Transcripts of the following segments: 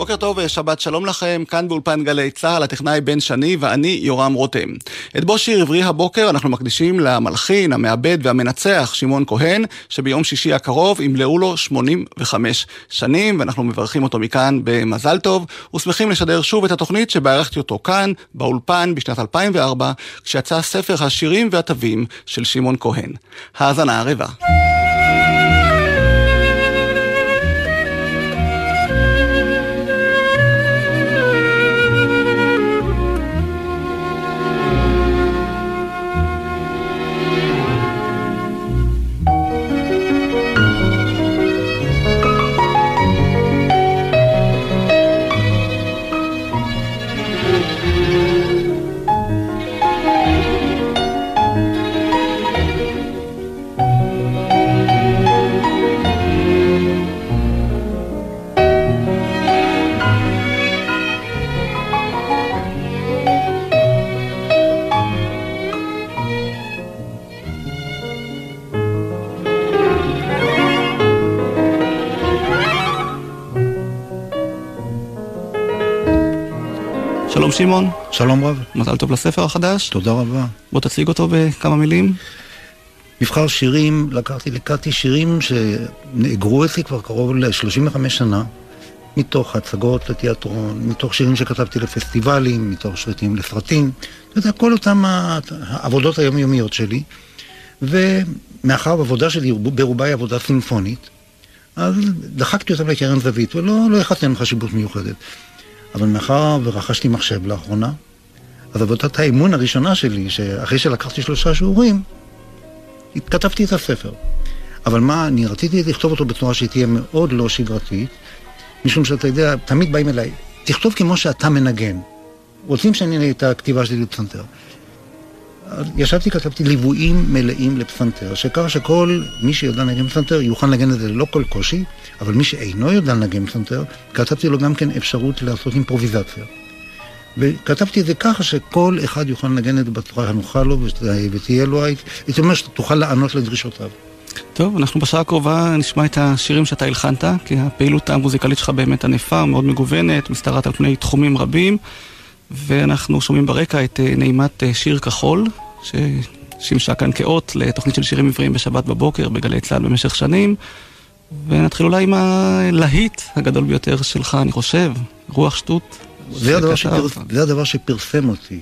בוקר טוב ושבת שלום לכם, כאן באולפן גלי צה"ל, הטכנאי בן שני ואני יורם רותם. את בו שיר עברי הבוקר אנחנו מקדישים למלחין, המעבד והמנצח שמעון כהן, שביום שישי הקרוב ימלאו לו 85 שנים, ואנחנו מברכים אותו מכאן במזל טוב, ושמחים לשדר שוב את התוכנית שבערכתי אותו כאן, באולפן, בשנת 2004, כשיצא ספר השירים והתווים של שמעון כהן. האזנה ערבה. שלום שמעון. שלום רב. מזל טוב לספר החדש. תודה רבה. בוא תציג אותו בכמה מילים. מבחר שירים, לקחתי, לקחתי שירים שנאגרו אצלי כבר קרוב ל-35 שנה, מתוך הצגות לתיאטרון, מתוך שירים שכתבתי לפסטיבלים, מתוך שירים לסרטים, אתה יודע, כל אותם העבודות היומיומיות שלי, ומאחר העבודה שלי ברובה היא עבודה סימפונית, אז דחקתי אותם לקרן זווית, ולא לא יחסתי להם חשיבות מיוחדת. אבל מאחר ורכשתי מחשב לאחרונה, אז עבודת האימון הראשונה שלי, שאחרי שלקחתי שלושה שיעורים, כתבתי את הספר. אבל מה, אני רציתי לכתוב אותו בצורה שתהיה מאוד לא שגרתית, משום שאתה יודע, תמיד באים אליי, תכתוב כמו שאתה מנגן. רוצים שאני את הכתיבה שלי לפסנתר. ישבתי, כתבתי ליוויים מלאים לפסנתר, שככה שכל מי שיודע לנגן פסנתר יוכל לנגן את זה ללא כל קושי, אבל מי שאינו יודע לנגן פסנתר, כתבתי לו גם כן אפשרות לעשות אימפרוביזציה. וכתבתי את זה ככה שכל אחד יוכל לנגן את זה בצורה הנוחה לו, ותהיה לו, הייתי אומר שתוכל לענות לדרישותיו. טוב, אנחנו בשעה הקרובה נשמע את השירים שאתה הלחנת, כי הפעילות המוזיקלית שלך באמת ענפה, מאוד מגוונת, משתרעת על פני תחומים רבים. ואנחנו שומעים ברקע את אה, נעימת אה, שיר כחול, ששימשה כאן כאות לתוכנית של שירים עבריים בשבת בבוקר בגלי צה"ל במשך שנים. ונתחיל אולי עם הלהיט הגדול ביותר שלך, אני חושב, רוח שטות. זה הדבר, שפר... זה הדבר שפרסם אותי.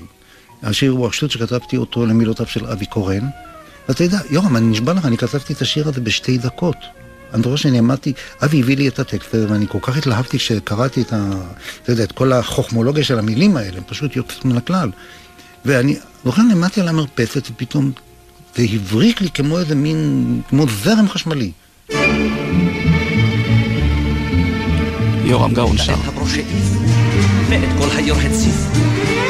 השיר רוח שטות שכתבתי אותו למילותיו של אבי קורן. ואתה יודע, יורם, אני נשבע לך, אני כתבתי את השיר הזה בשתי דקות. אני זוכר שאני עמדתי, אבי הביא לי את הטקסט ואני כל כך התלהבתי כשקראתי את, ה, אתה יודע, את כל החוכמולוגיה של המילים האלה, הם פשוט יוצאים מן הכלל. ואני זוכר, נעמדתי על המרפסת ופתאום זה הבריק לי כמו איזה מין, כמו זרם חשמלי. יורם גאון שר. ואת כל היור הציף,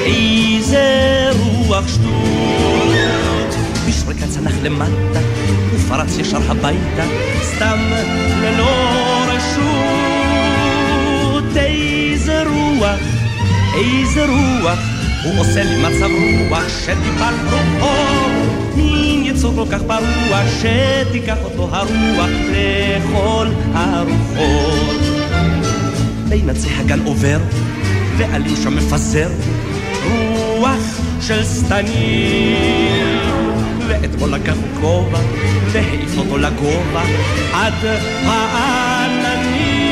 איזה רוח שטות, בשריקה צנח למטה. פרץ ישר הביתה, סתם ללא רשות. איזה רוח, איזה רוח, הוא עושה לי מצב רוח שטיפת רוחו. מין יצור כל כך ברוח, שתיקח אותו הרוח לכל הרוחות. בין עצי הגן עובר, ועלים שם מפזר, רוח של שטנים. ואתמול לקח כובע והעיף אותו לגובה עד העננים.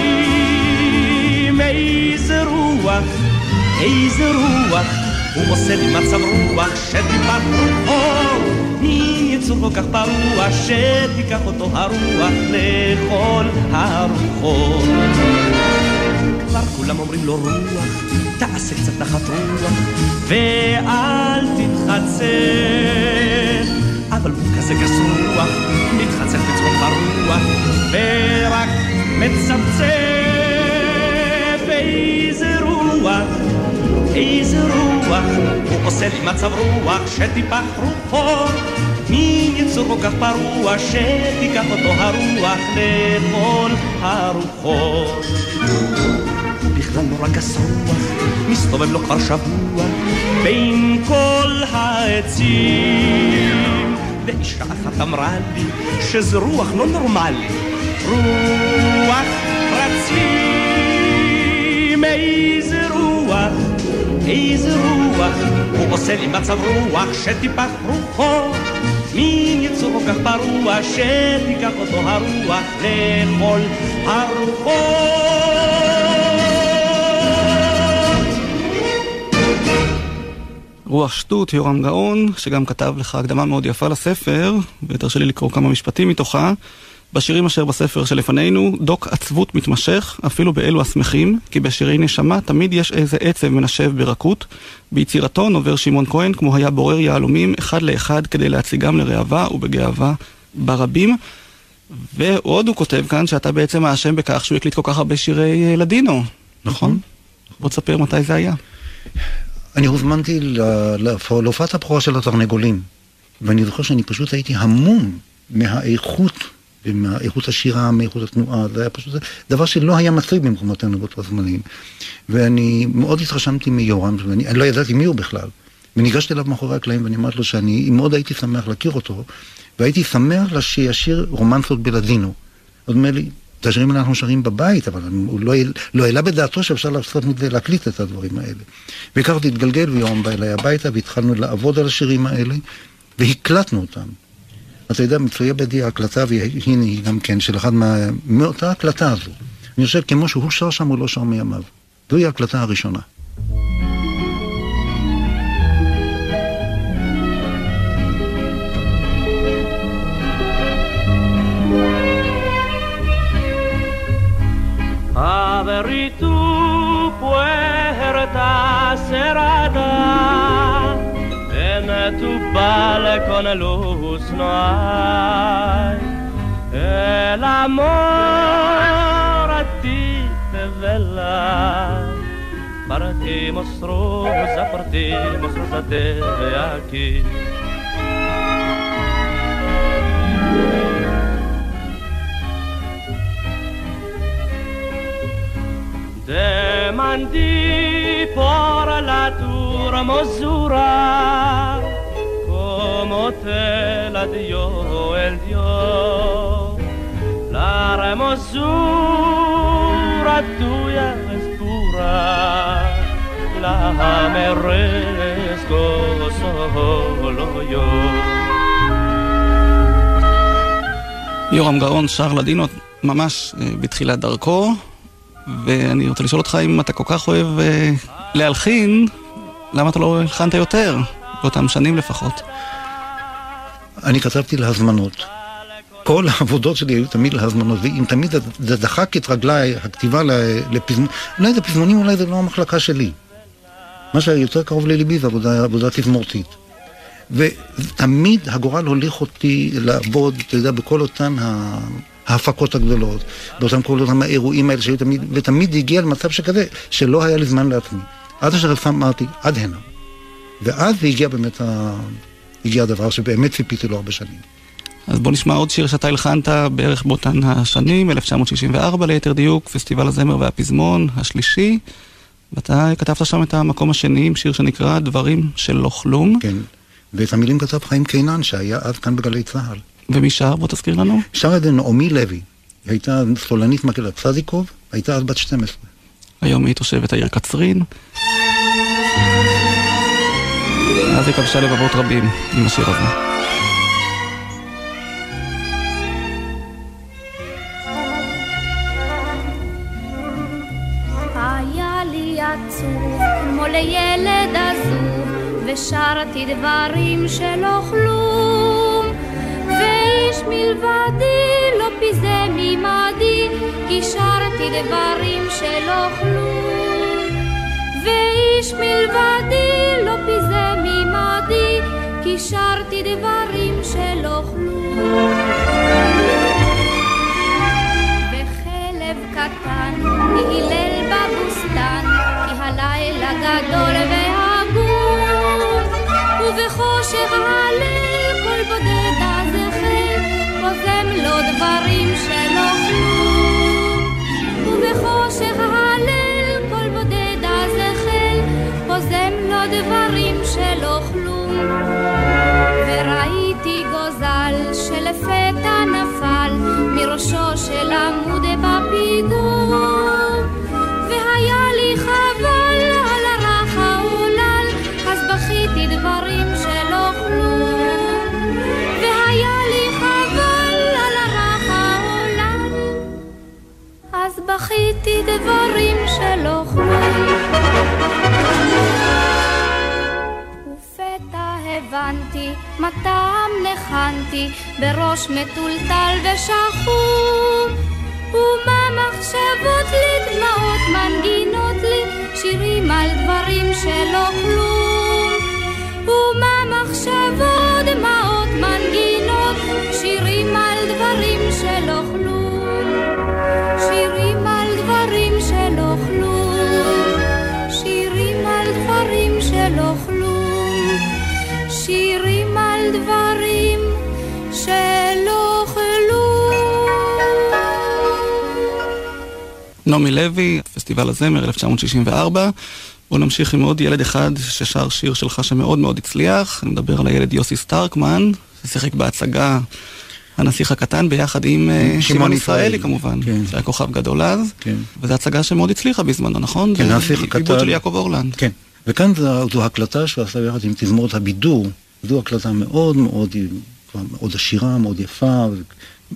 איזה רוח, איזה רוח, הוא עושה לי מצב רוח שטיפת רוחו. מין יצור כל כך פרוע שתיקח אותו הרוח לכל הרוחות. כבר כולם אומרים לו רוח, תעשה קצת נחת רוח, ואל תתחצר. אבל הוא כזה גס רוח, מתחצף בצחוק ברוח, ורק מצמצם. איזה רוח, איזה רוח, הוא עושה לי מצב רוח שטיפח רוחו. מין יצור כל כך פרוע, שתיקח אותו הרוח לכל הרוחות. הוא בכלל נורא גס רוח, מסתובב לו כבר שבוע בין כל העצים. ואישה אחת אמרה לי שזה רוח לא נורמלי. רוח פרצים איזה רוח, איזה רוח. הוא עושה לי מצב רוח שטיפח רוחו. מין יצור כל כך פרוע שתיקח אותו הרוח לכל הרוחות. רוח שטות, יורם גאון, שגם כתב לך הקדמה מאוד יפה לספר, ותרשה לי לקרוא כמה משפטים מתוכה. בשירים אשר בספר שלפנינו, דוק עצבות מתמשך, אפילו באלו השמחים, כי בשירי נשמה תמיד יש איזה עצב מנשב ברכות. ביצירתו נובר שמעון כהן כמו היה בורר יהלומים אחד לאחד כדי להציגם לראווה ובגאווה ברבים. ועוד הוא כותב כאן שאתה בעצם האשם בכך שהוא הקליט כל כך הרבה שירי אה, לדינו, נכון? בוא תספר מתי זה היה. אני הוזמנתי להופעת הבכורה של התרנגולים, ואני זוכר שאני פשוט הייתי המום מהאיכות ומאיכות השירה, מאיכות התנועה, זה היה פשוט דבר שלא היה מצוי במקומותינו באותו זמנים. ואני מאוד התרשמתי מיורם, ואני לא ידעתי מי הוא בכלל. וניגשתי אליו מאחורי הקלעים ואני אמרתי לו שאני מאוד הייתי שמח להכיר אותו, והייתי שמח שישיר רומנסות בלדינו. עוד אומר לי, את השירים האלה אנחנו שרים בבית, אבל הוא לא, לא העלה בדעתו שאפשר לעשות מזה, להקליט את הדברים האלה. והכרתי להתגלגל, ויורם בא אליי הביתה, והתחלנו לעבוד על השירים האלה, והקלטנו אותם. אתה יודע, מצויה בידי ההקלטה, והנה היא גם כן, של אחד מה... מאותה הקלטה הזו. אני חושב, כמו שהוא שר שם, הוא לא שר מימיו. זוהי ההקלטה הראשונה. Abrí tu puerta cerrada en tu balcón luz no hay. El amor a ti te vela. Partimos rosa, partimos rosa de aquí. Demandi por la tua hermosura como te la dio el Dios. La hermosura tuya es pura, la merezco solo yo. יורם גאון שר לדינו ממש בתחילת דרכו, ואני רוצה לשאול אותך אם אתה כל כך אוהב אה, להלחין, למה אתה לא הלחנת יותר? באותם שנים לפחות. אני כתבתי להזמנות. כל העבודות שלי היו תמיד להזמנות, ואם תמיד זה דחק את רגליי, הכתיבה לפזמונים, אולי זה פזמונים, אולי זה לא המחלקה שלי. מה שיותר קרוב לליבי זה עבודה, עבודה תזמורתית. ותמיד הגורל הוליך אותי לעבוד, אתה יודע, בכל אותן ה... ההפקות הגדולות, באותם כל אותם האירועים האלה שהיו תמיד, ותמיד הגיע למצב שכזה, שלא היה לי זמן לעצמי. עד אשר אמרתי, עד הנה. ואז הגיע באמת, ה... הגיע הדבר שבאמת ציפיתי לו הרבה שנים. אז בוא נשמע עוד שיר שאתה הלחנת בערך באותן השנים, 1964 ליתר דיוק, פסטיבל הזמר והפזמון השלישי, ואתה כתבת שם את המקום השני עם שיר שנקרא דברים של לא כלום. כן, ואת המילים כתב חיים קינן, שהיה אז כאן בגלי צה"ל. ומי שר? בוא תזכיר לנו. שר את זה נעמי לוי. היא הייתה סולנית מקהלת צדיקוב, הייתה אז בת 12. היום היא תושבת העיר קצרין. אז היא כבשה לבבות רבים עם השיר הזה. לילד עזוב, ושרתי דברים שלא כלום. מלבדי לא פיזה ממדי, כי שרתי דברים שלא כלום. ואיש מלבדי לא פיזה ממדי, כי שרתי דברים שלא כלום. וכלב קטן הילל בבוסתן, כי הלילה גדול והגון, ובחושך הליל כל בודד פוזם לו דברים שלא כלום. ובחושך הליל כל בודד הזכר, פוזם לו דברים שלא כלום. וראיתי גוזל שלפתע נפל מראשו של עמוד דברים שלא כלום. ופתע הבנתי מה טעם נחנתי בראש מטולטל ושחום. ומה מחשבות לי, דמעות מנגינות לי, שירים על דברים שלא כלום. ומה מחשבות, דמעות מנגינות, שירים על דברים שלא כלום. שירים נעמי לוי, פסטיבל הזמר 1964. בואו נמשיך עם עוד ילד אחד ששר שיר שלך שמאוד מאוד הצליח. אני מדבר על הילד יוסי סטארקמן, ששיחק בהצגה הנסיך הקטן ביחד עם אה, שמעון ישראלי כמובן, כן. שהיה כוכב גדול אז. כן. וזו הצגה שמאוד הצליחה בזמנו, נכון? כן, הנסיך הקטן. עיבוד של יעקב אורלנד. כן. וכאן זו, זו הקלטה שהוא עשה יחד עם תזמורת הבידור. זו הקלטה מאוד מאוד, מאוד עשירה, מאוד יפה,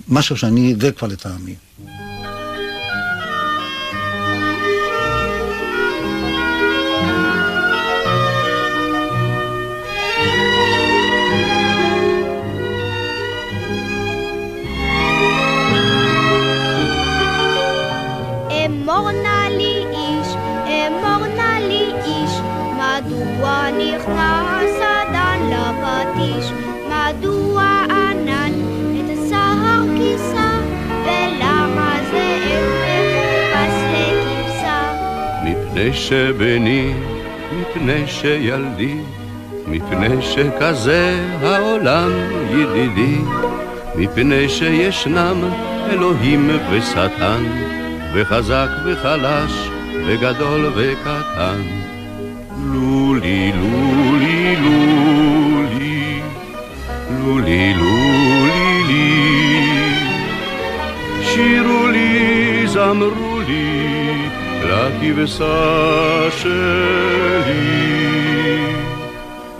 משהו שאני, זה כבר לטעמי. מפני שבני, מפני שילדי, מפני שכזה העולם ידידי, מפני שישנם אלוהים ושטן, וחזק וחלש, וגדול וקטן. לולי, לולי, לולי, לולי, לולי, לי, שירו לי, זמרו לי, לכבשה שלי.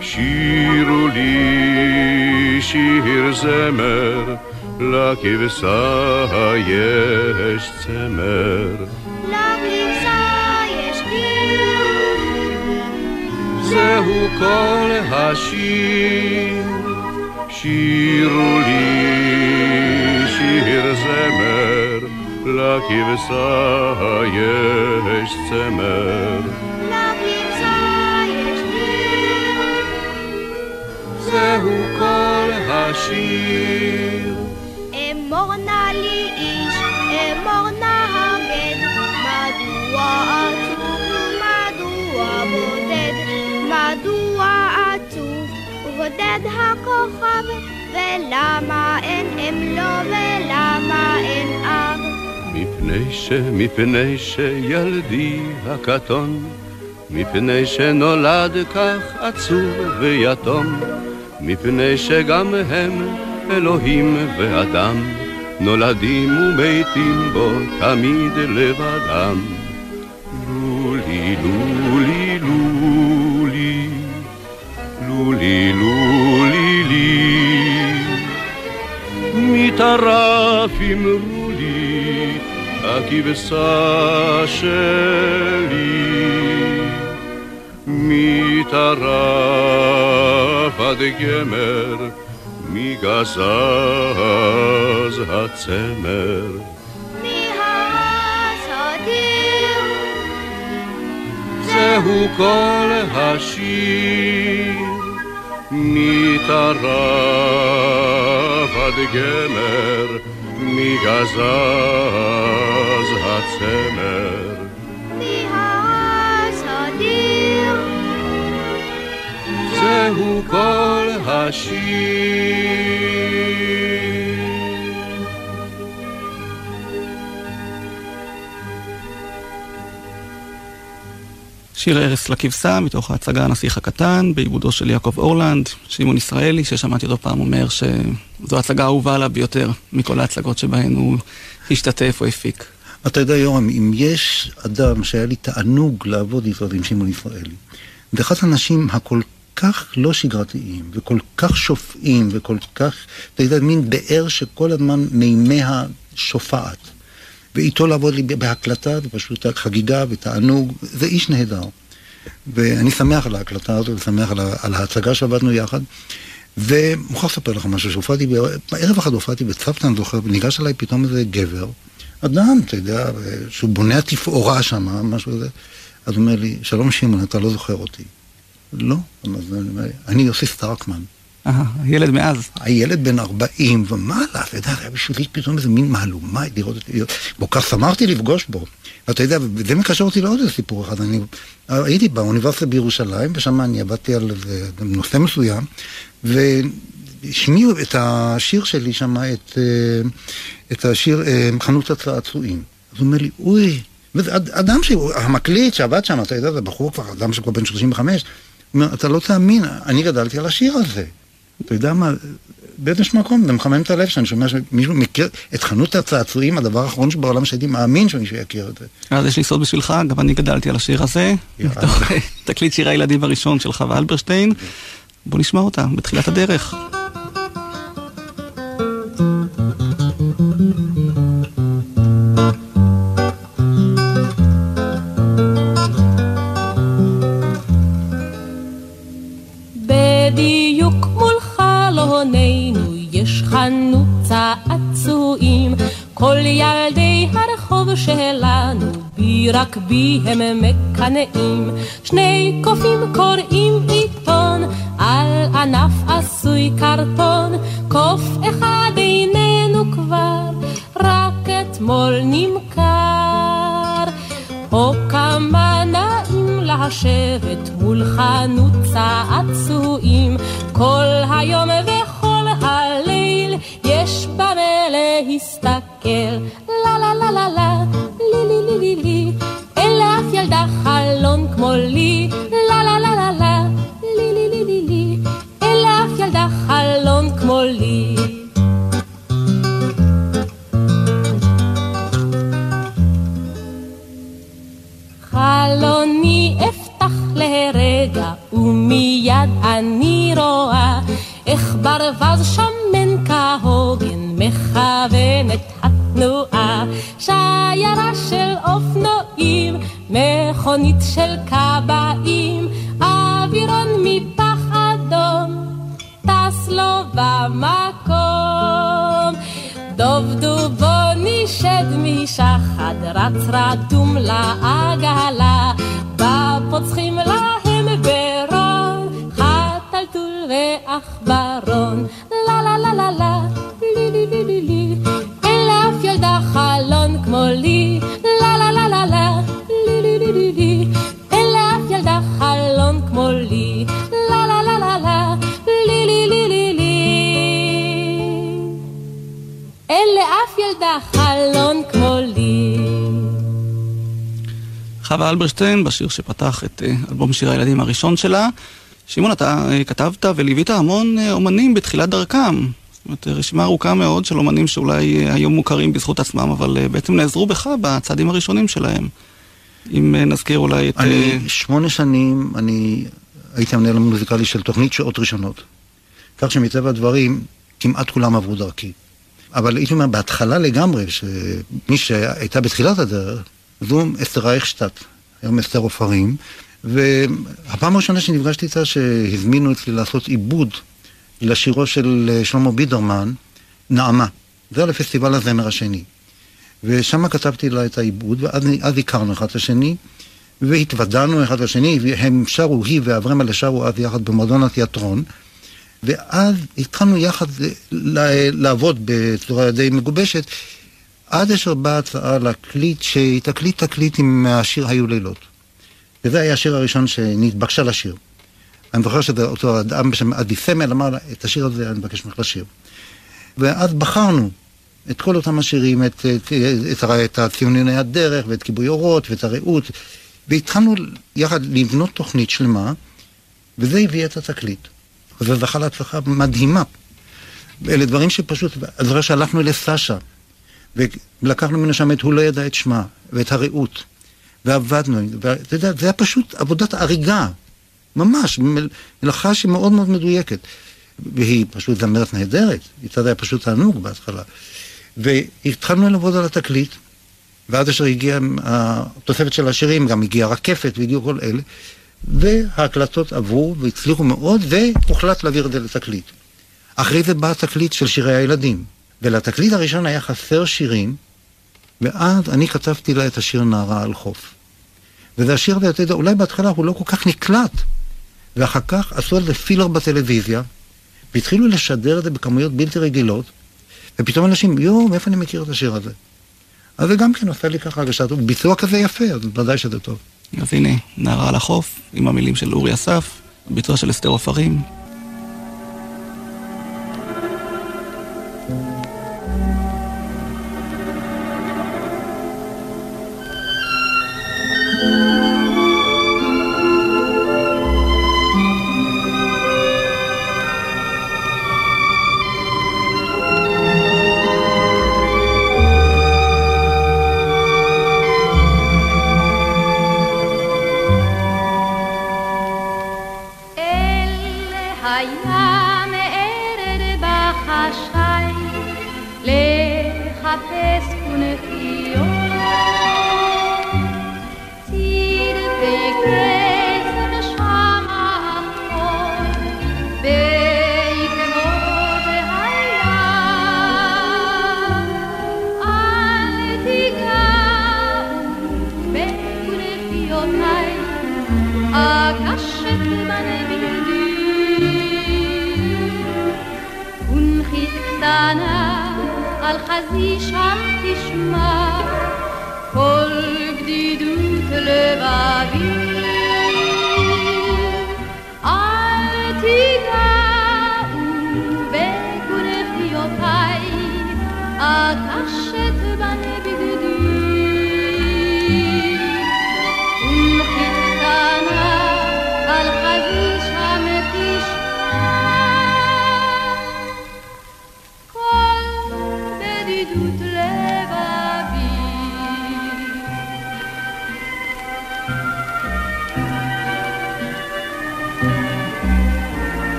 שירו לי שיר זמר, לכבשה יש זהו כל השיר, שירו לי שיר זמר, לכבשה יש צמר. זהו כל השיר. אמור נא לי ובודד הכוכב, ולמה אין אם לו ולמה אין אב. מפני ש... מפני שילדי הקטון, מפני שנולד כך עצוב ויתום, מפני שגם הם אלוהים ואדם, נולדים ומתים בו תמיד לבדם. לולי, לולי, מטרף אמרו לי, הכבשה שלי. מטרף עד גמר, מגזז הצמר. זהו כל השיר, מטרף עד גמר, מגזז הצמר. זהו כל השיר. שיר ארס לכבשה, מתוך ההצגה הנסיך הקטן, בעיבודו של יעקב אורלנד, שמעון ישראלי, ששמעתי אותו פעם אומר שזו ההצגה האהובה עליו ביותר מכל ההצגות שבהן הוא השתתף או הפיק. אתה יודע, יורם, אם יש אדם שהיה לי תענוג לעבוד איתו, עם שמעון ישראלי, ואחד האנשים הכל כך לא שגרתיים, וכל כך שופעים, וכל כך, אתה יודע, מין באר שכל הזמן מימיה שופעת. ואיתו לעבוד לי בהקלטה, זה פשוט חגיגה ותענוג, זה איש נהדר. ואני שמח על ההקלטה הזו, ושמח על, על ההצגה שעבדנו יחד. ומוכרח לספר לך משהו, שהופעתי, בערב אחד הופעתי בצוותא, אני זוכר, וניגש אליי פתאום איזה גבר, אדם, אתה יודע, שהוא בונה תפאורה שם, משהו כזה. אז הוא אומר לי, שלום שמעון, אתה לא זוכר אותי. לא, אני יוסי סטרקמן. אה, ילד מאז. הילד בן 40 ומעלה, אתה יודע, היה בשבילי פתאום איזה מין מהלומה לראות אותי, כל כך שמחתי לפגוש בו. ואתה יודע, וזה מקשר אותי לעוד איזה סיפור אחד. אני הייתי באוניברסיטה בירושלים, ושם אני עבדתי על נושא מסוים, והשמיעו את השיר שלי שם, את, אה, את השיר אה, חנות הצעצועים. אז הוא אומר לי, אוי, אדם המקליט שעבד שם, אתה יודע, זה בחור כבר, אדם שכבר בן 35, הוא אומר, אתה לא תאמין, אני גדלתי על השיר הזה. אתה יודע מה, באיזשהו מקום זה מחמם את הלב שאני שומע שמישהו מכיר את חנות הצעצועים, הדבר האחרון שבעולם שהייתי מאמין שמישהו יכיר את זה. אז יש לי סוד בשבילך, גם אני גדלתי על השיר הזה, תקליט שיר הילדים הראשון של חווה אלברשטיין. בוא נשמע אותה בתחילת הדרך. כל ילדי הרחוב שלנו בי רק בי הם מקנאים. שני קופים קוראים עיתון על ענף עשוי קרטון. קוף אחד איננו כבר רק אתמול נמכר. או כמה נעים לשבת מול חנות צעצועים כל היום וכל הליל יש במה להסתכל, לה לה לה לה לה, לי לי לי לי לי, אין לאף ילדה חלון כמו לי, לה לה לה לה לה, לי לי לי לי לי, אין לאף ילדה חלון כמו לי. חלוני אפתח לרגע, ומיד אני רואה איך ברווז כהוגן מכוון את התנועה. שיירה של אופנועים, מכונית של כבאים, אווירון מפח אדום, טס לו במקום. דוב דובוני שד משחד, רץ רדום לעגלה, בפוצחים להם ברון, חתלתול ועכברון. חלון כמו לי. לה לה לה לה לה. לי לי לי לי לי. אין לאף ילדה חלון כמו לי. לה לה לה לה לה. לי לי לי לי לי. אין לאף ילדה חלון כמו לי. חווה אלברשטיין בשיר שפתח את אה, אלבום שיר הילדים הראשון שלה. שמעון, אתה אה, כתבת וליווית המון אה, אומנים בתחילת דרכם. זאת אומרת, רשימה ארוכה מאוד של אומנים שאולי היו מוכרים בזכות עצמם, אבל בעצם נעזרו בך בצעדים הראשונים שלהם. אם נזכיר אולי את... אני שמונה שנים, אני הייתי המנהל המוזיקלי של תוכנית שעות ראשונות. כך שמטבע הדברים, כמעט כולם עברו דרכי. אבל הייתי אומר, בהתחלה לגמרי, שמי שהייתה בתחילת הדרך, זו אסתר רייכשטט, היום אסתר עופרים, והפעם הראשונה שנפגשתי איתה, שהזמינו אצלי לעשות עיבוד לשירו של אה, שלמה בידרמן, נעמה. זה היה לפסטיבל הזמר השני. ושם כתבתי לה את העיבוד, ואז הכרנו אחד את השני, והתוודענו אחד לשני, והם שרו, היא ואברמלה שרו אז יחד במועדון התיאטרון, ואז התחלנו יחד לעבוד בצורה די מגובשת, עד אשר באה הצעה להקליט, שתקליט תקליט עם השיר היו לילות. וזה היה השיר הראשון שנתבקשה לשיר. אני זוכר שזה אותו אדם בשם עדי סמל אמר לה, את השיר הזה אני מבקש ממך לשיר. ואז בחרנו את כל אותם השירים, את, את, את, את הציוני הדרך, ואת כיבוי אורות, ואת הרעות, והתחלנו יחד לבנות תוכנית שלמה, וזה הביא את התקליט. וזה זכה להצלחה מדהימה. אלה דברים שפשוט, אני זוכר שהלכנו לסשה, ולקחנו ממנו את הוא לא ידע את שמה, ואת הרעות, ועבדנו, ואתה יודע, זה היה פשוט עבודת הריגה, ממש, מלאכה שהיא מאוד מאוד מדויקת. והיא פשוט זמרת נהדרת, איתה זה היה פשוט תענוג בהתחלה. והתחלנו לעבוד על התקליט, ועד אשר הגיעה התוספת של השירים, גם הגיעה רקפת והגיעו כל אלה. וההקלטות עברו והצליחו מאוד, והוחלט להעביר את זה לתקליט. אחרי זה בא התקליט של שירי הילדים, ולתקליט הראשון היה חסר שירים, ואז אני כתבתי לה את השיר נערה על חוף. וזה השיר הזה, אתה יודע, אולי בהתחלה הוא לא כל כך נקלט, ואחר כך עשו על זה פילר בטלוויזיה, והתחילו לשדר את זה בכמויות בלתי רגילות, ופתאום אנשים, יואו, מאיפה אני מכיר את השיר הזה? אז זה גם כן עשה לי ככה הרגשה טוב. ביצוע כזה יפה, אז ודאי שזה טוב. אז הנה, נערה על החוף, עם המילים של אורי אסף, ביצוע של אסתר עופרים,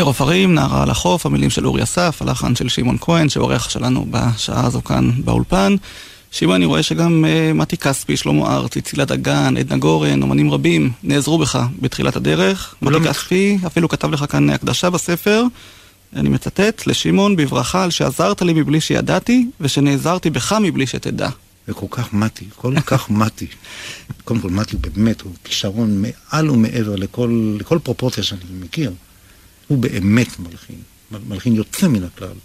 אסתר עופרים, נערה על החוף, המילים של אורי אסף, הלחן של שמעון כהן, שעורך שלנו בשעה הזו כאן באולפן. שמעון, אני רואה שגם uh, מתי כספי, שלמה ארצי, צילה דגן, עדנה גורן, אומנים רבים נעזרו בך בתחילת הדרך. מתי לא כספי אפילו כתב לך כאן הקדשה בספר, אני מצטט, לשמעון בברכה על שעזרת לי מבלי שידעתי, ושנעזרתי בך מבלי שתדע. וכל כך מתי, כל כך מתי. קודם כל, מתי באמת, הוא כישרון מעל ומעבר לכל, לכל פרופורציה שאני מכיר. הוא באמת מלחין, מלחין יוצא מן הכלל.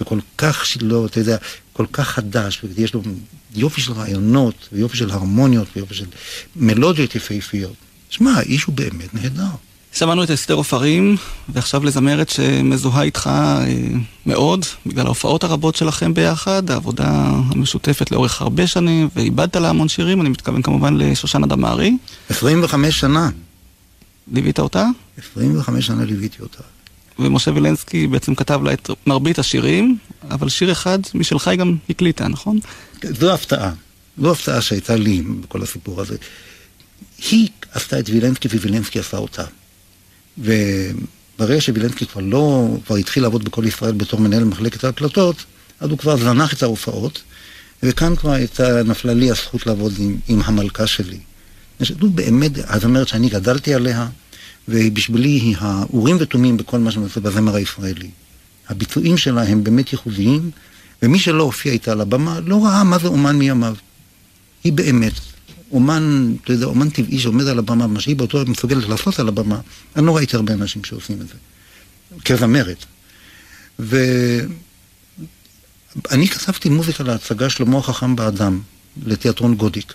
וכל כך שלא, אתה יודע, כל כך חדש, ויש לו יופי של רעיונות, ויופי של הרמוניות, ויופי של מלודיות יפהפיות. שמע, האיש הוא באמת נהדר. שמענו את אסתר עופרים, ועכשיו לזמרת שמזוהה איתך אה, מאוד, בגלל ההופעות הרבות שלכם ביחד, העבודה המשותפת לאורך הרבה שנים, ואיבדת לה המון שירים, אני מתכוון כמובן לשושנה דמארי. 25 שנה, ליווית אותה, 25 שנה ליוויתי אותה. ומשה וילנסקי בעצם כתב לה את מרבית השירים, אבל שיר אחד משלך היא גם הקליטה, נכון? זו הפתעה. זו הפתעה שהייתה לי בכל הסיפור הזה. היא עשתה את וילנסקי ווילנסקי עשה אותה. וברגע שווילנסקי כבר לא, כבר התחיל לעבוד בכל ישראל בתור מנהל מחלקת ההקלטות, אז הוא כבר זנח את ההופעות, וכאן כבר הייתה, נפלה לי הזכות לעבוד עם, עם המלכה שלי. זו באמת הזמרת שאני גדלתי עליה, ובשבילי היא האורים ותומים בכל מה שאני עושה בזמר הישראלי. הביצועים שלה הם באמת ייחודיים, ומי שלא הופיע איתה על הבמה לא ראה מה זה אומן מימיו. היא באמת אומן, אתה יודע, אומן טבעי שעומד על הבמה, מה שהיא באותו מסוגלת לעשות על הבמה, אני לא ראיתי הרבה אנשים שעושים את זה. כזמרת. ואני כתבתי מוזיקה להצגה שלמה החכם באדם, לתיאטרון גודיק.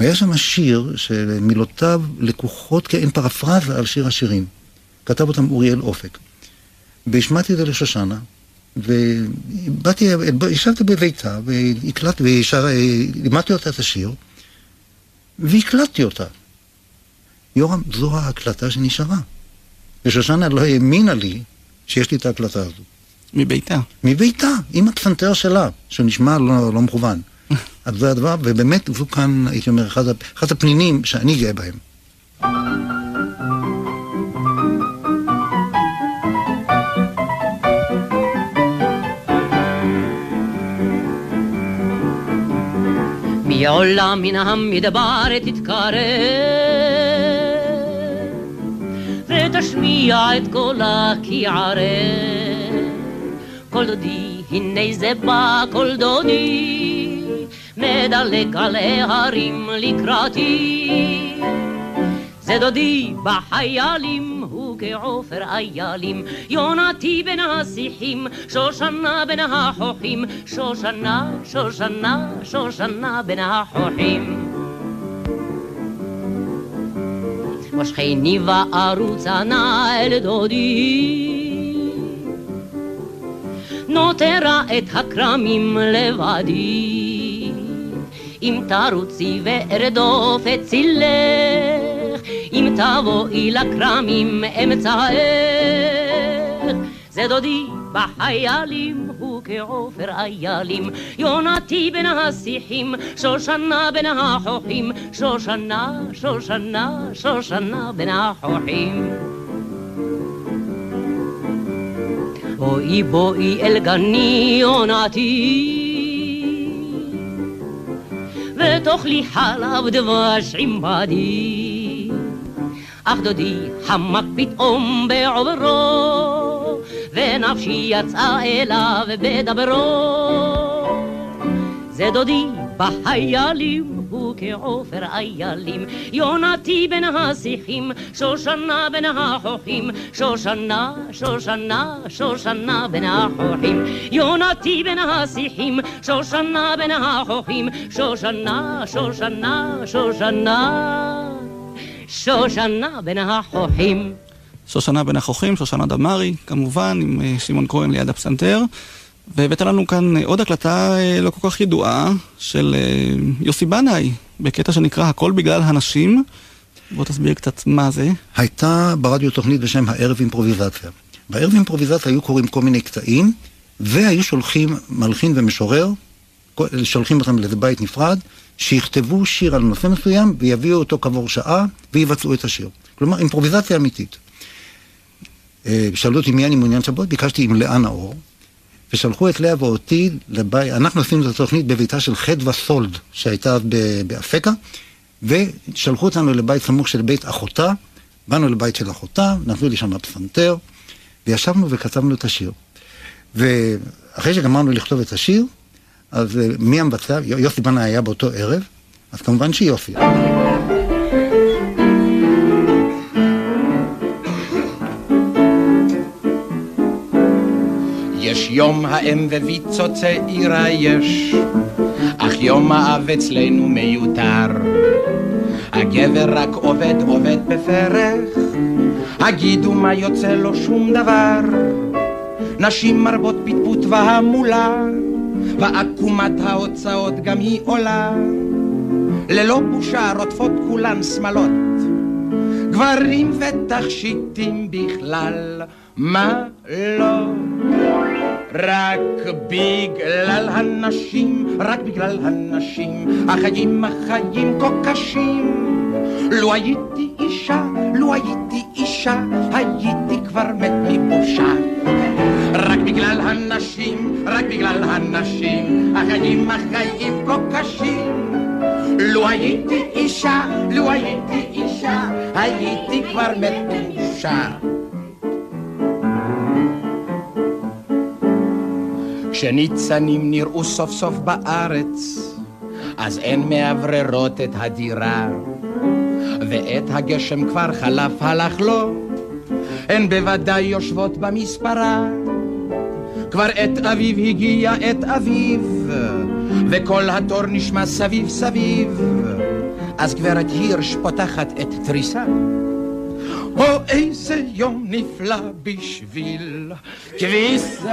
והיה שם שיר שמילותיו לקוחות כאין פרפרזה על שיר השירים. כתב אותם אוריאל אופק. והשמעתי את זה לשושנה, ובאתי, ישבתי בביתה, והקלטתי, ולימדתי אותה את השיר, והקלטתי אותה. יורם, זו ההקלטה שנשארה. ושושנה לא האמינה לי שיש לי את ההקלטה הזו. מביתה. מביתה, עם הפסנתר שלה, שנשמע לא, לא מכוון. אז זה הדבר, ובאמת זו כאן, הייתי אומר, אחד, הפנינים שאני גאה בהם. מעולם מן המדבר תתקרב ותשמיע את קולה כי ערב כל דודי הנה זה בא כל דודי מדלג על ההרים לקראתי. זה דודי בחיילים הוא כעופר איילים. יונתי בין השיחים שושנה בין החוכים. שושנה, שושנה, שושנה בין החוכים. משכני וארוצה נא אל דודי. נותרה את הכרמים לבדי אם תרוצי וארדוף את צילך אם תבואי לכרמים אמצעך זה דודי בחיילים הוא כעופר איילים. יונתי בין השיחים שושנה בין החוכים. שושנה, שושנה, שושנה בין החוכים. בואי בואי אל גני יונתי ותאכלי חלב דבש עמדי אך דודי חמק פתאום בעוברו ונפשי יצאה אליו בדברו. זה דודי בחיילים הוא כעופר איילים. יונתי בין השיחים שושנה בין החוכים שושנה, שושנה, שושנה בין החוכים יונתי בין השיחים שושנה בין החוכים שושנה, שושנה, שושנה שושנה בין החוכים שושנה בין החוכים, שושנה דמארי, כמובן, עם אה, שמעון כהן ליד הפסנתר. והבאת לנו כאן אה, עוד הקלטה אה, לא כל כך ידועה של אה, יוסי בנאי, בקטע שנקרא הכל בגלל הנשים. בוא תסביר קצת מה זה. הייתה ברדיו תוכנית בשם הערב אימפרוביזציה. בערב אימפרוביזציה היו קוראים כל מיני קטעים, והיו שולחים מלחין ומשורר, שולחים אותם לאיזה בית נפרד, שיכתבו שיר על נושא מסוים, ויביאו אותו כעבור שעה, ויבצעו את השיר. כלומר, אימפרוביזציה אמיתית. שאלו אותי מי אני מעוניין שבוע, ביקשתי עם לאה נאור, ושלחו את לאה ואותי לבית, אנחנו עשינו את התוכנית בביתה של חדווה סולד, שהייתה באפקה, ושלחו אותנו לבית סמוך של בית אחותה, באנו לבית של אחותה, נתנו לי שם פסנתר, וישבנו וכתבנו את השיר. ואחרי שגמרנו לכתוב את השיר, אז אה, מי המבצע? יוסי בנה היה באותו ערב, אז כמובן שיוסי. יש יום האם וויצו צעירה יש, אך יום האב אצלנו מיותר. הגבר רק עובד עובד בפרח, הגידו מה יוצא לו שום דבר. נשים מרבות פטפוט והמולה, ועקומת ההוצאות גם היא עולה. ללא בושה רודפות כולן שמלות, גברים ותכשיטים בכלל, מה לא? רק בגלל הנשים, רק בגלל הנשים, החיים החיים כה קשים. לו הייתי אישה, לו הייתי אישה, הייתי כבר מת מבושה. רק בגלל הנשים, רק בגלל הנשים, החיים החיים כה קשים. לו הייתי אישה, לו הייתי אישה, הייתי כבר מת מבושה. כשניצנים נראו סוף סוף בארץ, אז אין מאווררות את הדירה. ועת הגשם כבר חלף הלך לו, הן בוודאי יושבות במספרה. כבר עת אביב הגיע עת אביב, וכל התור נשמע סביב סביב. אז גברת הירש פותחת את תריסה. או איזה יום נפלא בשביל כביסה.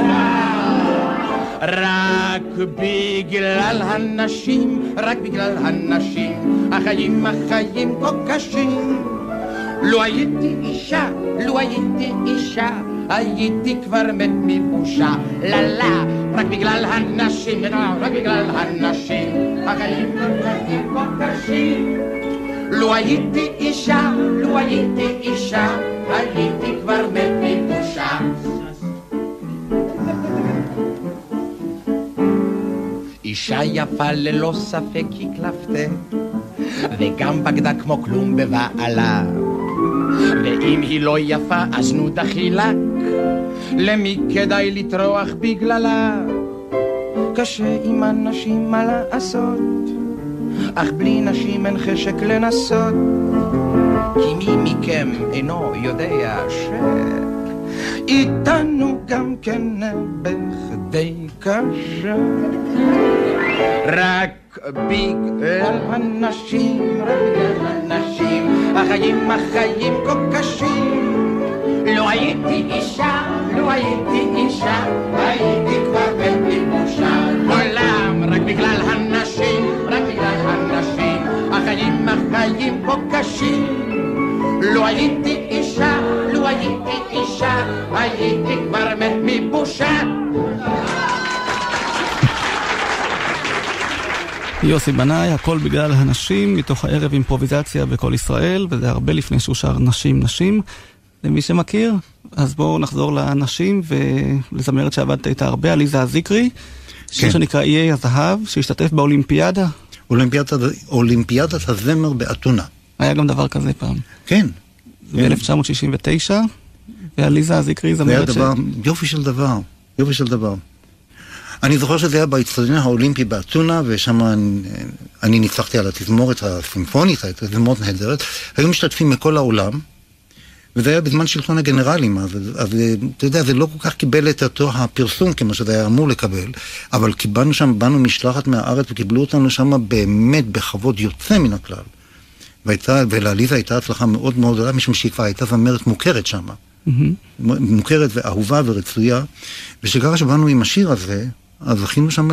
רק בגלל הנשים, רק בגלל הנשים, החיים החיים כה קשים. לו הייתי אישה, לו הייתי אישה, הייתי כבר מת מבושה. לה לה, רק בגלל הנשים, רק בגלל הנשים, החיים החיים כה קשים. לו הייתי אישה, לו הייתי אישה, הייתי כבר מת מבושה. אישה יפה ללא ספק היא קלפתה, וגם בגדה כמו כלום בבעלה. ואם היא לא יפה, אז נו דחילק, למי כדאי לטרוח בגללה? קשה עם אנשים מה לעשות, אך בלי נשים אין חשק לנסות. כי מי מכם אינו יודע ש... איתנו גם כן בכדי קשה. רק בגלל הנשים, רק בגלל הנשים, החיים החיים כה קשים. לא הייתי אישה, לא הייתי אישה, הייתי כבר בן מבושה. עולם רק בגלל הנשים, רק בגלל הנשים, החיים החיים כה קשים. לו הייתי יוסי בנאי, הכל בגלל הנשים, מתוך הערב אימפרוביזציה בכל ישראל, וזה הרבה לפני שהוא שר נשים נשים. למי שמכיר, אז בואו נחזור לנשים ולזמרת שעבדת איתה הרבה, עליזה זיקרי, שיר כן. שנקרא איי הזהב, שהשתתף באולימפיאדה. אולימפיאדת, אולימפיאדת הזמר באתונה. היה גם דבר כזה פעם. כן. כן. ב-1969, ועליזה זיקרי זה היה זמרת ש... דבר, יופי של דבר, יופי של דבר. אני זוכר שזה היה באצטדיון האולימפי באתונה, ושם אני, אני ניצחתי על התזמורת הסימפונית, הייתה תזמורת נהדרת. היו משתתפים מכל העולם, וזה היה בזמן שלטון הגנרלים, אז, אז אתה יודע, זה לא כל כך קיבל את אותו הפרסום כמו שזה היה אמור לקבל, אבל קיבלנו שם, באנו משלחת מהארץ וקיבלו אותנו שם באמת בכבוד יוצא מן הכלל. והייתה, ולעליזה הייתה הצלחה מאוד מאוד גדולה, משום שהיא כבר הייתה זמרת מוכרת שם. מהמם. מוכרת ואהובה ורצויה, ושככה שבאנו עם השיר הזה, אז זכינו שם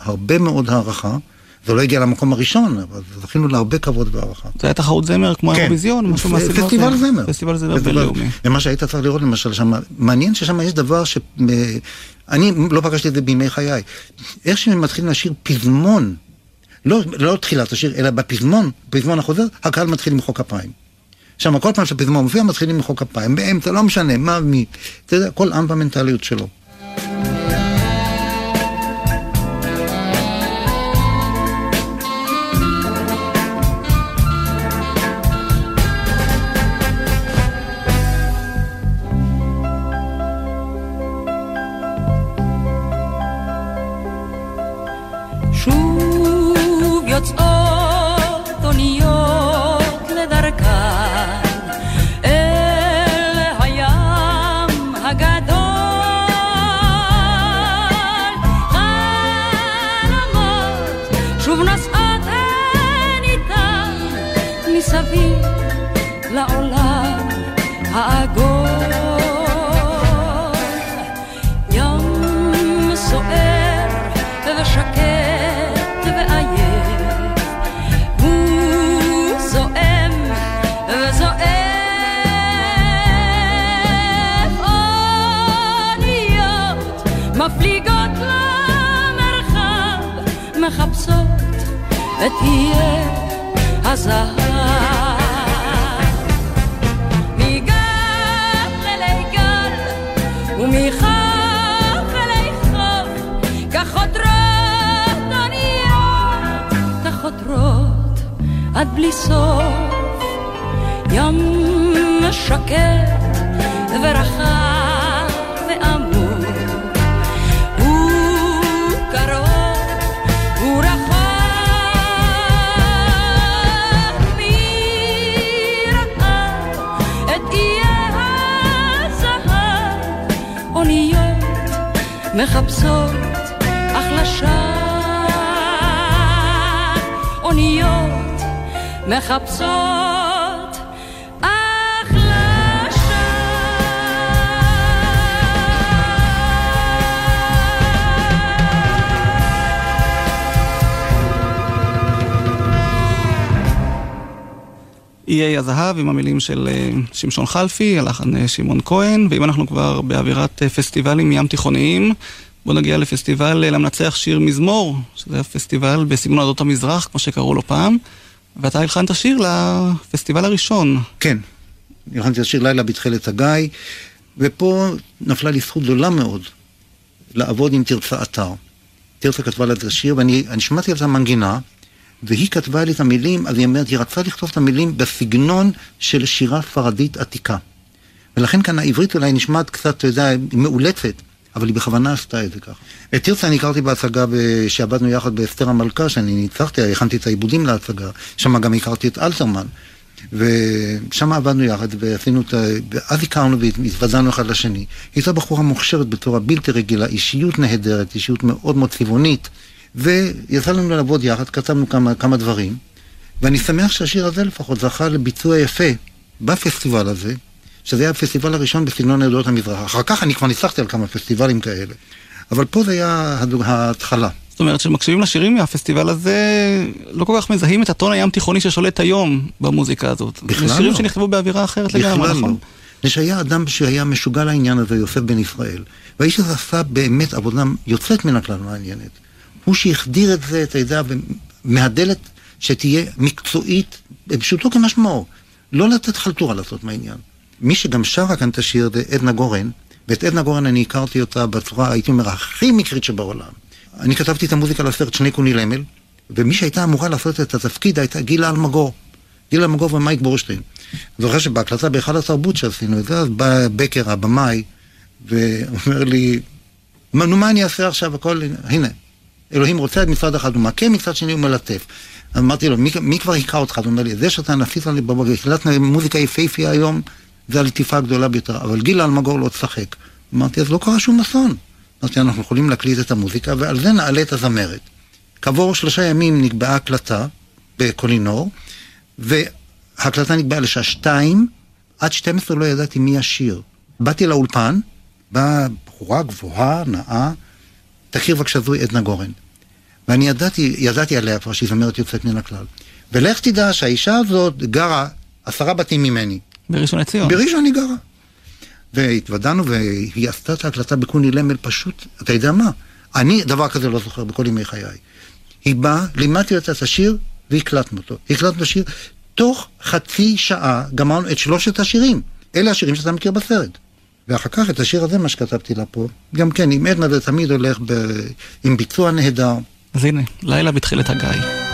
להרבה מאוד הערכה. זה לא הגיע למקום הראשון, אבל זכינו להרבה כבוד והערכה. זה היה תחרות זמר כמו כן. האירוויזיון, משהו פ- מהסגנון פסטיבל. זמר. פסטיבל זמר בינלאומי. ומה שהיית צריך לראות למשל שם, מעניין ששם יש דבר ש... אני לא פגשתי את זה בימי חיי. איך שהם מתחילים לשיר פזמון, לא, לא תחילת השיר, אלא בפזמון, פזמון החוזר, הקהל מתחיל למחוא כפיים. שם כל פעם שהפזמון מופיע מתחילים למחוא כפיים, באמצע, לא משנה, מה, מי, אתה יודע, כל עם במנטליות שלו. איי הזהב. מגל אלי גל ומחוף אלי חוף, כך חותרות אוניות, כך חותרות עד בלי סוף. ים שקט ורחב מחפשות לשווא, אוניות מחפשות איי הזהב עם המילים של אה, שמשון חלפי, הלחן אה, שמעון כהן, ואם אנחנו כבר באווירת אה, פסטיבלים ים תיכוניים, בואו נגיע לפסטיבל למנצח שיר מזמור, שזה הפסטיבל בסגנון עדות המזרח, כמו שקראו לו פעם, ואתה הלחנת שיר לפסטיבל הראשון. כן, הלחנתי את השיר לילה בתכלת הגיא, ופה נפלה לי זכות גדולה מאוד לעבוד עם תרצה אתר. תרצה כתבה לה את השיר, ואני אני שמעתי את המנגינה, והיא כתבה לי את המילים, אז היא אומרת, היא רצתה לכתוב את המילים בסגנון של שירה ספרדית עתיקה. ולכן כאן העברית אולי נשמעת קצת, אתה יודע, מאולצת, אבל היא בכוונה עשתה את זה ככה. את תרצה אני הכרתי בהצגה. שעבדנו יחד באסתר המלכה, שאני ניצחתי, הכנתי את העיבודים להצגה, שם גם הכרתי את אלתרמן. ושם עבדנו יחד ועשינו את ה... ואז הכרנו והתוודענו אחד לשני. היא הייתה בחורה מוכשרת בצורה בלתי רגילה, אישיות נהדרת, אישיות מאוד מאוד צבעונית, ויצא לנו לעבוד יחד, כתבנו כמה, כמה דברים, ואני שמח שהשיר הזה לפחות זכה לביצוע יפה בפסטיבל הזה, שזה היה הפסטיבל הראשון בסגנון עדות המזרח. אחר כך אני כבר ניצחתי על כמה פסטיבלים כאלה, אבל פה זה היה ההתחלה. זאת אומרת, כשמקשיבים לשירים מהפסטיבל הזה, לא כל כך מזהים את הטון הים תיכוני ששולט היום במוזיקה הזאת. בכלל זה שירים לא. שנכתבו באווירה אחרת לגמרי, בכלל נכון? לא. זה שהיה אדם שהיה משוגע לעניין הזה, יוסף בן ישראל. והאיש הזה עשה באמת עבודה יוצאת מן הכלל מעניינת. הוא שהחדיר את זה, אתה יודע, מהדלת שתהיה מקצועית, פשוטו כמשמעו. לא לתת חלטורה לעשות מהעניין. מי שגם שרה כאן את השיר זה עדנה גורן, ואת עדנה גורן אני הכרתי אותה בצורה, הייתי אומר, הכי מקרית שבעולם. אני כתבתי את המוזיקה לסרט שני קוני למל, ומי שהייתה אמורה לעשות את התפקיד הייתה גילה אלמגור. גילה אלמגור ומייק בורשטיין. זוכר שבהקלטה בהיכל התרבות שעשינו את זה, אז בא בקר, הבמאי, ואומר לי, "מה- נו מה אני אעשה עכשיו, הכל, הנה, אלוהים רוצה, מצד אחד הוא מכה, מצד שני הוא מלטף. אז אמרתי לו, מי, מי כבר היכה אותך? הוא אומר לי, זה שאתה נפיץ לי בבוקר, הקלטנו מוזיקה יפהפייה היום, זה הלטיפה הגדולה ביותר, אבל גילה אלמגור לא תשחק. אמרתי, אז לא קרה שום אסון. אמרתי, אנחנו יכולים להקליט את המוזיקה, ועל זה נעלה את הזמרת. כעבור שלושה ימים נקבעה הקלטה בקולינור, וההקלטה נקבעה לשעה שתיים, עד 12 לא ידעתי מי השיר. באתי לאולפן, באה בחורה גבוהה, נאה, תכיר בבקשה זוהי עדנה גורן. ואני ידעתי, ידעתי עליה כבר שהיא זמרת יוצאת מן הכלל. ולך תדע שהאישה הזאת גרה עשרה בתים ממני. בראשון לציון. בראשון היא גרה. והתוודענו והיא עשתה את ההקלטה בקוני למל פשוט, אתה יודע מה? אני דבר כזה לא זוכר בכל ימי חיי. היא באה, לימדתי אותה את השיר והקלטנו אותו. הקלטנו את השיר תוך חצי שעה גמרנו את שלושת השירים. אלה השירים שאתה מכיר בסרט. ואחר כך את השיר הזה, מה שכתבתי לה פה, גם כן, עם עדנה זה תמיד הולך ב... עם ביצוע נהדר. אז הנה, לילה בתחילת הגיא.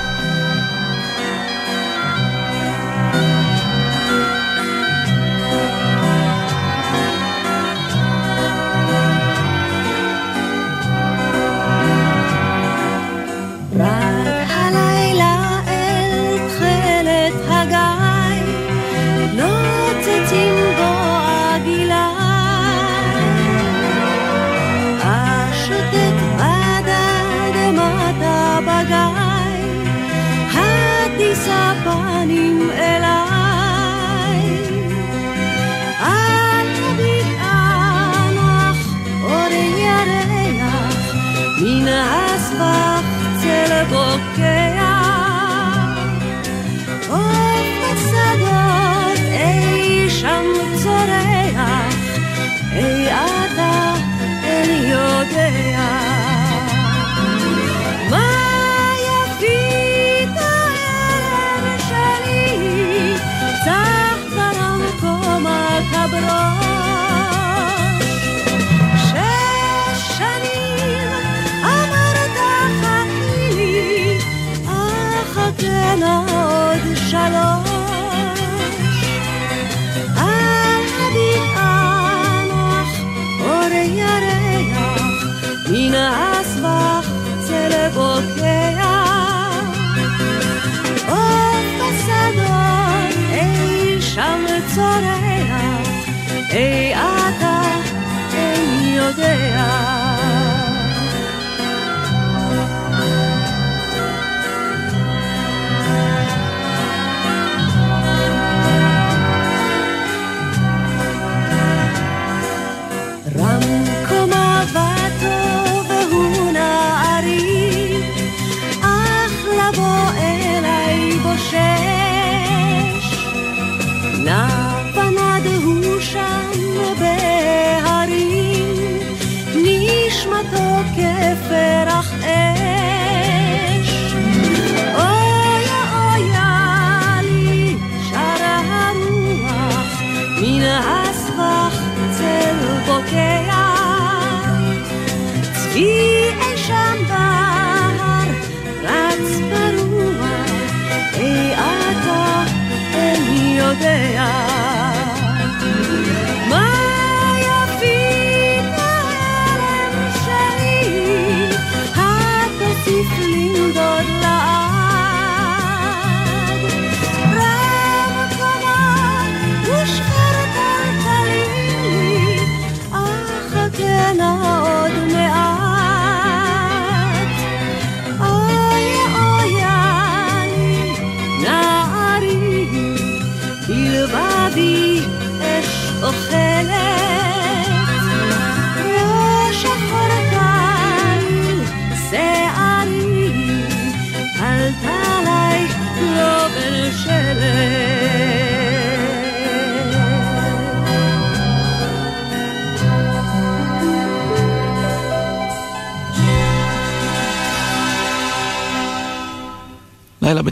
yeah.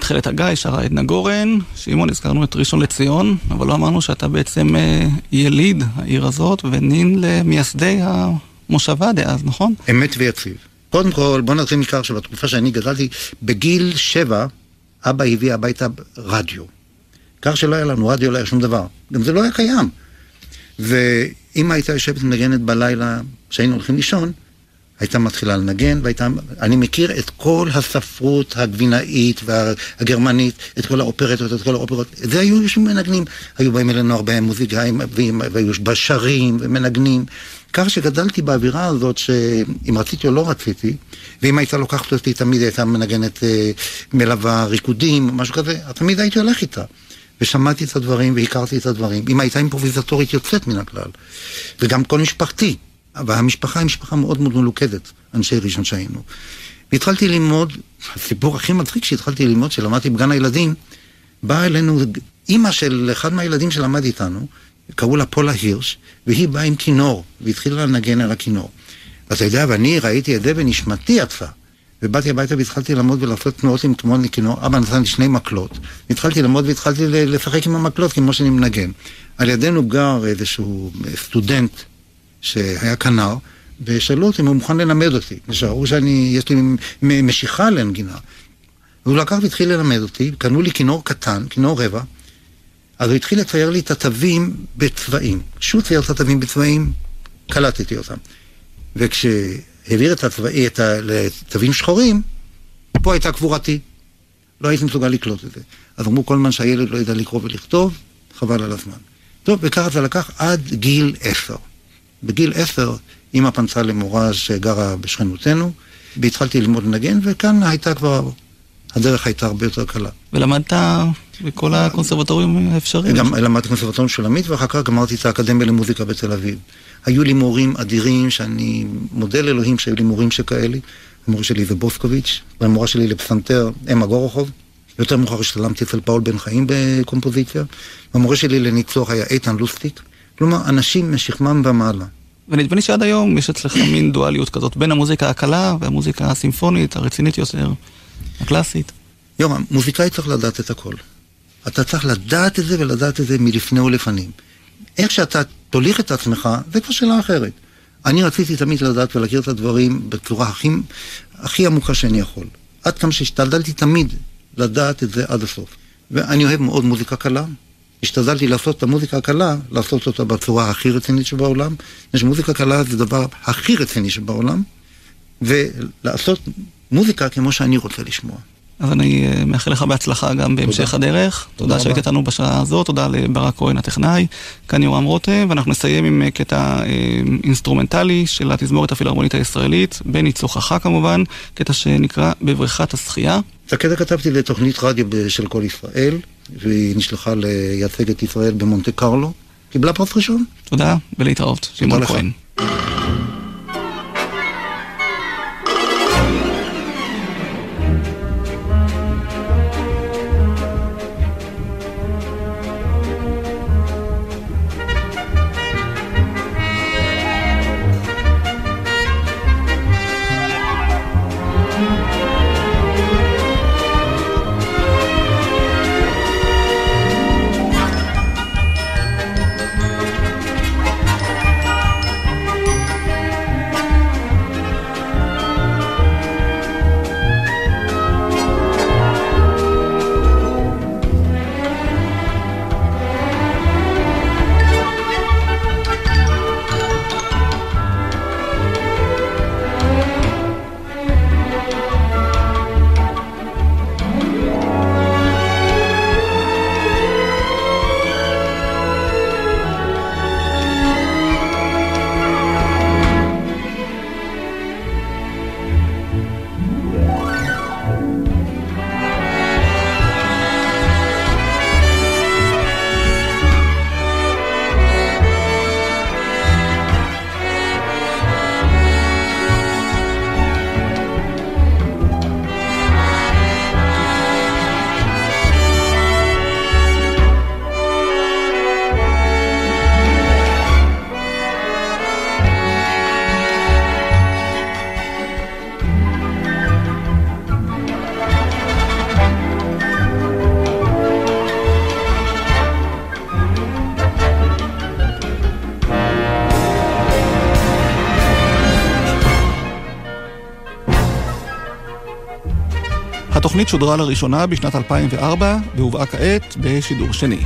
בתחילת הגיא, שרה עדנה גורן. שמעון, הזכרנו את ראשון לציון, אבל לא אמרנו שאתה בעצם אה, יליד העיר הזאת ונין למייסדי המושבה דאז, נכון? אמת ויציב. קודם כל, בוא נתחיל מכך שבתקופה שאני גדלתי, בגיל שבע, אבא הביא הביתה רדיו. כך שלא היה לנו רדיו, לא היה שום דבר. גם זה לא היה קיים. ואמא הייתה יושבת ומנגנת בלילה, כשהיינו הולכים לישון, הייתה מתחילה לנגן, והייתה... אני מכיר את כל הספרות הגבינאית והגרמנית, את כל האופרטות, את כל האופרות. זה היו יושבים ומנגנים. היו באים אלינו הרבה מוזיקאים, והיו בשרים ומנגנים. כך שגדלתי באווירה הזאת, שאם רציתי או לא רציתי, ואם הייתה לוקחת אותי, תמיד הייתה מנגנת אה, מלווה ריקודים, משהו כזה, תמיד הייתי הולך איתה. ושמעתי את הדברים והכרתי את הדברים. אמא הייתה אימפרוביזטורית יוצאת מן הכלל. וגם כל משפחתי. והמשפחה היא משפחה מאוד מאוד מלוכדת, אנשי ראשון שהיינו. והתחלתי ללמוד, הסיפור הכי מצחיק שהתחלתי ללמוד, שלמדתי בגן הילדים, באה אלינו אימא של אחד מהילדים שלמד איתנו, קראו לה פולה הירש, והיא באה עם כינור, והתחילה לנגן על הכינור. ואתה יודע, ואני ראיתי את זה ונשמתי יצא. ובאתי הביתה והתחלתי לעמוד ולעשות תנועות עם תמונות מכינור, אבא נתן לי שני מקלות. התחלתי לעמוד והתחלתי לשחק עם המקלות כמו שאני מנגן. על ידינו גר איזשהו סטודנט שהיה כנר, ושאלו אותי אם הוא מוכן ללמד אותי. שראו שאני, יש לי משיכה לנגינה. והוא לקח והתחיל ללמד אותי, קנו לי כינור קטן, כינור רבע, אז הוא התחיל לצייר לי את התווים בצבעים. כשהוא צייר את התווים בצבעים, קלטתי אותם. וכשהעביר את, הצבע... את ה... לתווים שחורים, פה הייתה קבורתי. לא הייתי מסוגל לקלוט את זה. אז אמרו כל זמן שהילד לא ידע לקרוא ולכתוב, חבל על הזמן. טוב, וככה זה לקח עד גיל עשר. בגיל עשר, אמא פנתה למורה שגרה בשכנותנו, והתחלתי ללמוד לנגן, וכאן הייתה כבר, הדרך הייתה הרבה יותר קלה. ולמדת בכל הקונסרבטוריום האפשריים. גם למדתי קונסרבטוריון שולמית, ואחר כך גמרתי את האקדמיה למוזיקה בתל אביב. היו לי מורים אדירים, שאני מודה לאלוהים שהיו לי מורים שכאלה. המורה שלי זה בוסקוביץ', והמורה שלי לפסנתר, אמה גורוכוב. יותר מאוחר השתלמתי אצל פאול בן חיים בקומפוזיציה. והמורה שלי לניצוח היה איתן לוסטיק. כלומר, אנשים משכמם ומעלה. ונדמה לי שעד היום יש אצלך מין דואליות כזאת בין המוזיקה הקלה והמוזיקה הסימפונית, הרצינית יותר, הקלאסית. יורם, מוזיקאי צריך לדעת את הכל. אתה צריך לדעת את זה ולדעת את זה מלפני ולפנים. איך שאתה תוליך את עצמך, זה כבר שאלה אחרת. אני רציתי תמיד לדעת ולהכיר את הדברים בצורה הכי, הכי עמוקה שאני יכול. עד כמה שהשתדלתי תמיד לדעת את זה עד הסוף. ואני אוהב מאוד מוזיקה קלה. השתדלתי לעשות את המוזיקה הקלה, לעשות אותה בצורה הכי רצינית שבעולם. יש מוזיקה קלה זה הדבר הכי רציני שבעולם, ולעשות מוזיקה כמו שאני רוצה לשמוע. אז אני אה, מאחל לך בהצלחה גם בהמשך תודה. הדרך. תודה תודה שהיית. איתנו בשעה הזאת, תודה לברק כהן הטכנאי. כאן יורם רותם, ואנחנו נסיים עם אה, קטע אה, אינסטרומנטלי של התזמורת הפילהרמונית הישראלית, בניצוחך כמובן, קטע שנקרא בבריכת השחייה. את הקטע כתבתי לתוכנית רדיו של כל ישראל, והיא נשלחה לייצג את ישראל במונטה קרלו. קיבלה פרס ראשון. תודה, ולהתראות. שמעון לך. כהן. התוכנית שודרה לראשונה בשנת 2004 והובאה כעת בשידור שני.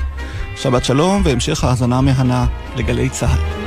שבת שלום והמשך האזנה מהנה לגלי צה"ל.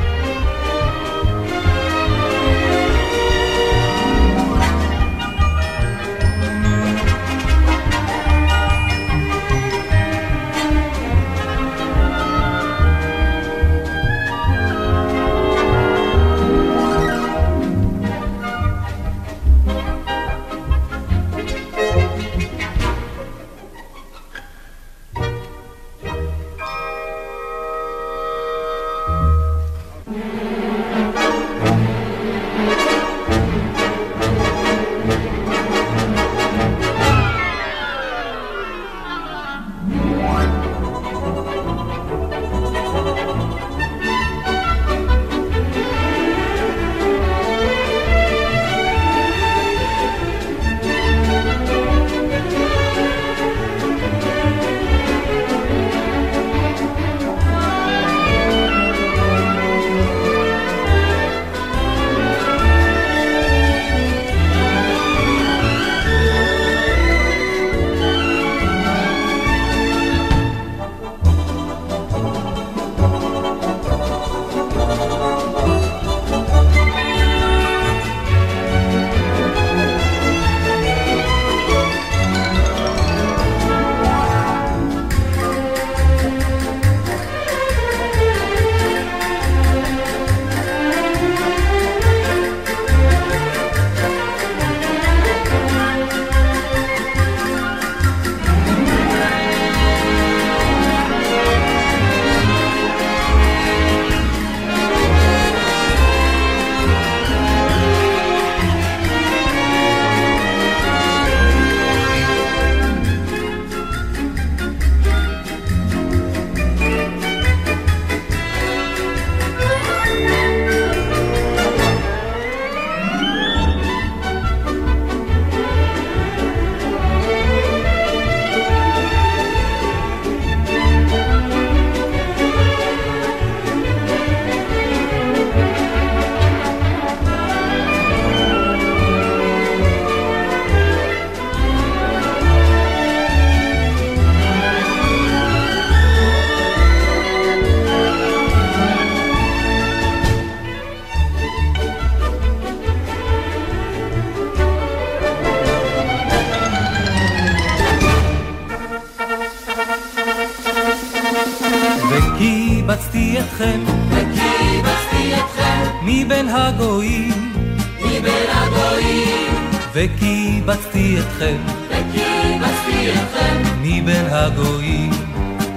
וקיבצתי אתכם, וקיבצתי אתכם, מבין הגויים,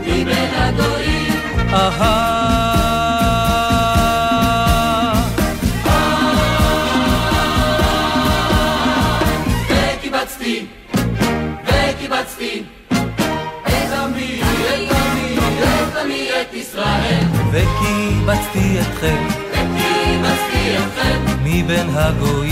מבין הגויים, אהה. וקיבצתי, אתכם, וקיבצתי אתכם, מבין הגויים,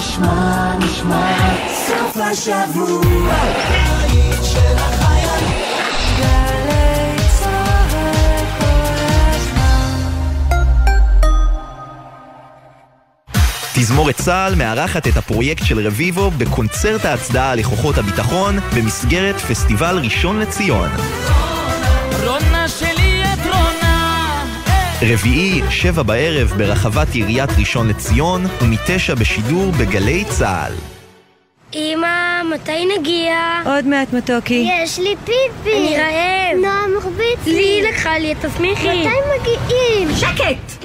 נשמע, נשמע, סוף השבוע, הבית של תזמורת צה"ל מארחת את הפרויקט של רביבו בקונצרט ההצדעה לכוחות הביטחון במסגרת פסטיבל ראשון לציון. רביעי, שבע בערב ברחבת עיריית ראשון לציון, ומתשע בשידור בגלי צה"ל. אמא, מתי נגיע? עוד מעט מתוקי. יש לי פיפי. אני רעב. נועם מחביץ לי. לי לקחה לי, תסמיכי. מתי מגיעים? שקט!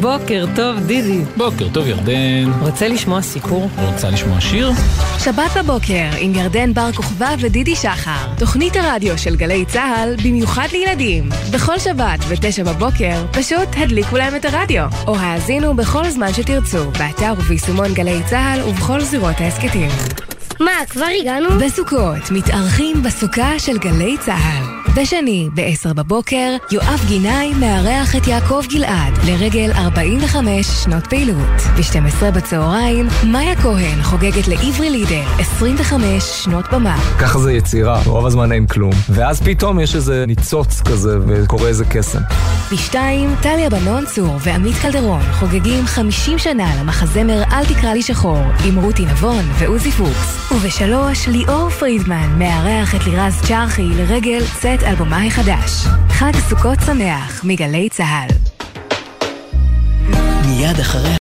בוקר טוב, דידי. בוקר טוב, ירדן. רוצה לשמוע סיפור? רוצה לשמוע שיר? שבת בבוקר עם ירדן בר כוכבא ודידי שחר. תוכנית הרדיו של גלי צה"ל במיוחד לילדים. בכל שבת ב-9 בבוקר פשוט הדליקו להם את הרדיו. או האזינו בכל זמן שתרצו, באתר וביישומון גלי צה"ל ובכל זירות ההסכתים. מה, כבר הגענו? בסוכות מתארחים בסוכה של גלי צה"ל. בשני, ב-10 בבוקר, יואב גינאי מארח את יעקב גלעד לרגל 45 שנות פעילות. ב-12 בצהריים, מאיה כהן חוגגת לעברי לידר 25 שנות במה. ככה זה יצירה, רוב הזמן אין כלום. ואז פתאום יש איזה ניצוץ כזה וקורה איזה קסם. בשתיים, טליה בנון צור ועמית קלדרון חוגגים 50 שנה למחזמר "אל תקרא לי שחור" עם רותי נבון ועוזי פוקס. ובשלוש, ליאור פרידמן מארח את לירז צ'רחי לרגל צאת אלבומה החדש. חג סוכות שמח מגלי צה"ל. מיד אחרי